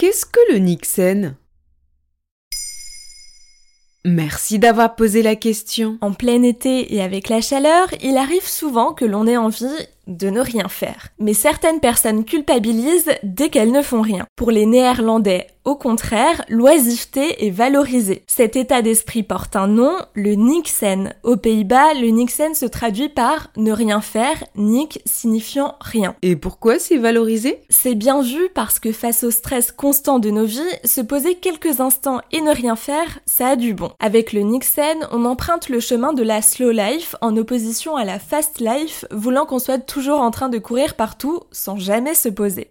Qu'est-ce que le Nixen? Merci d'avoir posé la question. En plein été et avec la chaleur, il arrive souvent que l'on ait envie de ne rien faire. Mais certaines personnes culpabilisent dès qu'elles ne font rien. Pour les Néerlandais, au contraire, l'oisiveté est valorisée. Cet état d'esprit porte un nom, le Niksen. Aux Pays-Bas, le Niksen se traduit par ne rien faire, Nik signifiant rien. Et pourquoi c'est valorisé? C'est bien vu parce que face au stress constant de nos vies, se poser quelques instants et ne rien faire, ça a du bon. Avec le Niksen, on emprunte le chemin de la slow life en opposition à la fast life, voulant qu'on soit toujours en train de courir partout sans jamais se poser.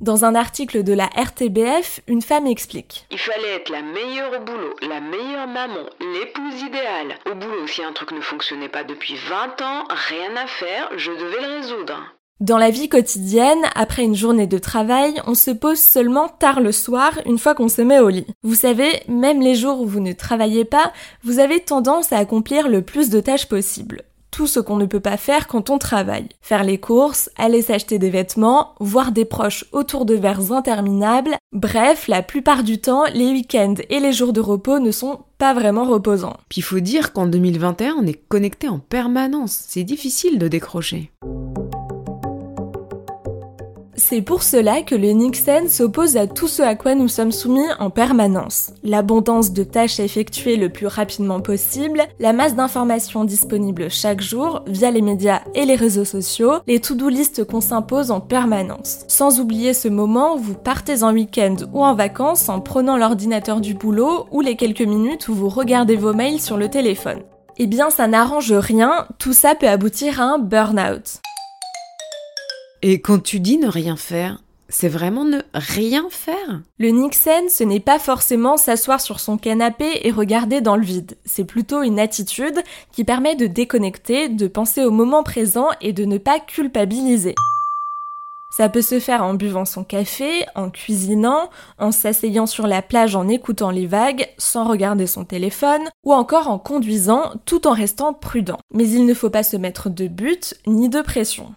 Dans un article de la RTBF, une femme explique. Il fallait être la meilleure au boulot, la meilleure maman, l'épouse idéale. Au boulot, si un truc ne fonctionnait pas depuis 20 ans, rien à faire, je devais le résoudre. Dans la vie quotidienne, après une journée de travail, on se pose seulement tard le soir une fois qu'on se met au lit. Vous savez, même les jours où vous ne travaillez pas, vous avez tendance à accomplir le plus de tâches possible ce qu'on ne peut pas faire quand on travaille. Faire les courses, aller s'acheter des vêtements, voir des proches autour de verres interminables, bref, la plupart du temps, les week-ends et les jours de repos ne sont pas vraiment reposants. Puis il faut dire qu'en 2021, on est connecté en permanence, c'est difficile de décrocher. C'est pour cela que le Nixon s'oppose à tout ce à quoi nous sommes soumis en permanence. L'abondance de tâches à effectuer le plus rapidement possible, la masse d'informations disponibles chaque jour via les médias et les réseaux sociaux, les to-do list qu'on s'impose en permanence. Sans oublier ce moment où vous partez en week-end ou en vacances en prenant l'ordinateur du boulot ou les quelques minutes où vous regardez vos mails sur le téléphone. Eh bien, ça n'arrange rien, tout ça peut aboutir à un burn-out. Et quand tu dis ne rien faire, c'est vraiment ne rien faire? Le Nixon, ce n'est pas forcément s'asseoir sur son canapé et regarder dans le vide. C'est plutôt une attitude qui permet de déconnecter, de penser au moment présent et de ne pas culpabiliser. Ça peut se faire en buvant son café, en cuisinant, en s'asseyant sur la plage en écoutant les vagues, sans regarder son téléphone, ou encore en conduisant tout en restant prudent. Mais il ne faut pas se mettre de but ni de pression.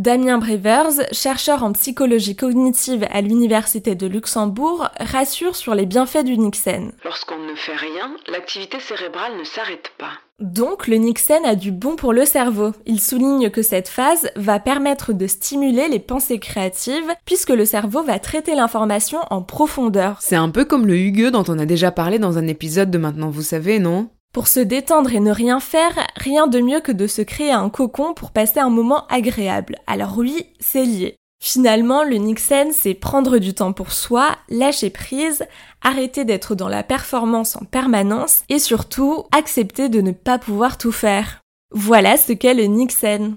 Damien Brevers, chercheur en psychologie cognitive à l'Université de Luxembourg, rassure sur les bienfaits du Nixen. Lorsqu'on ne fait rien, l'activité cérébrale ne s'arrête pas. Donc le Nixen a du bon pour le cerveau. Il souligne que cette phase va permettre de stimuler les pensées créatives puisque le cerveau va traiter l'information en profondeur. C'est un peu comme le Hugueux dont on a déjà parlé dans un épisode de Maintenant vous savez, non? Pour se détendre et ne rien faire, rien de mieux que de se créer un cocon pour passer un moment agréable. Alors oui, c'est lié. Finalement, le Nixon, c'est prendre du temps pour soi, lâcher prise, arrêter d'être dans la performance en permanence et surtout accepter de ne pas pouvoir tout faire. Voilà ce qu'est le Nixon.